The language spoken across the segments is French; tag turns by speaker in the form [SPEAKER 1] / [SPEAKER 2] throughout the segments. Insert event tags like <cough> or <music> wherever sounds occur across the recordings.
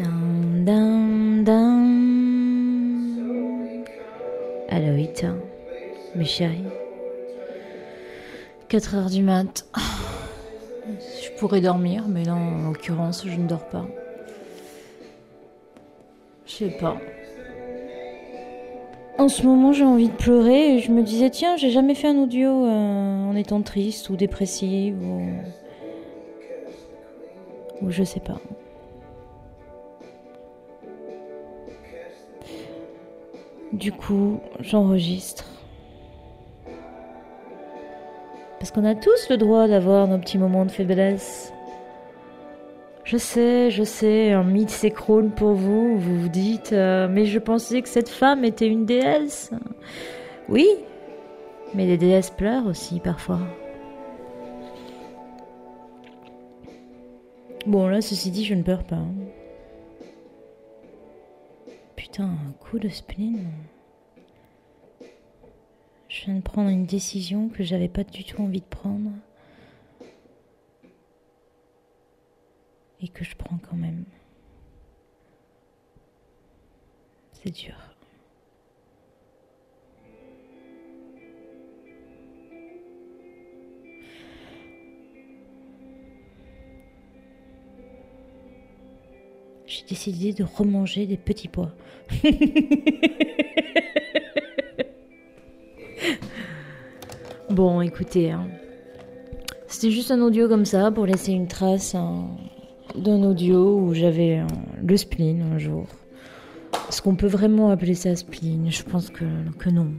[SPEAKER 1] Down, down, down. Aloïta, mes chéris. 4 heures du mat. <sighs> Je pourrais dormir, mais là, en l'occurrence, je ne dors pas. Je sais pas. En ce moment, j'ai envie de pleurer et je me disais, tiens, j'ai jamais fait un audio euh, en étant triste ou dépressive ou. ou je sais pas. Du coup, j'enregistre. Parce qu'on a tous le droit d'avoir nos petits moments de faiblesse. Je sais, je sais, un mythe s'écroule pour vous. Vous vous dites, euh, mais je pensais que cette femme était une déesse. Oui, mais les déesses pleurent aussi parfois. Bon, là, ceci dit, je ne pleure pas. hein. Putain, un coup de spleen. Je viens de prendre une décision que j'avais pas du tout envie de prendre. Et que je prends quand même. C'est dur. J'ai décidé de remanger des petits pois. <laughs> bon, écoutez, hein. c'était juste un audio comme ça pour laisser une trace hein, d'un audio où j'avais hein, le spleen un jour. Est-ce qu'on peut vraiment appeler ça spleen? Je pense que, que non.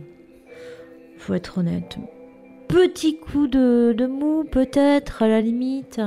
[SPEAKER 1] Faut être honnête. Petit coup de, mou, peut-être, à la limite.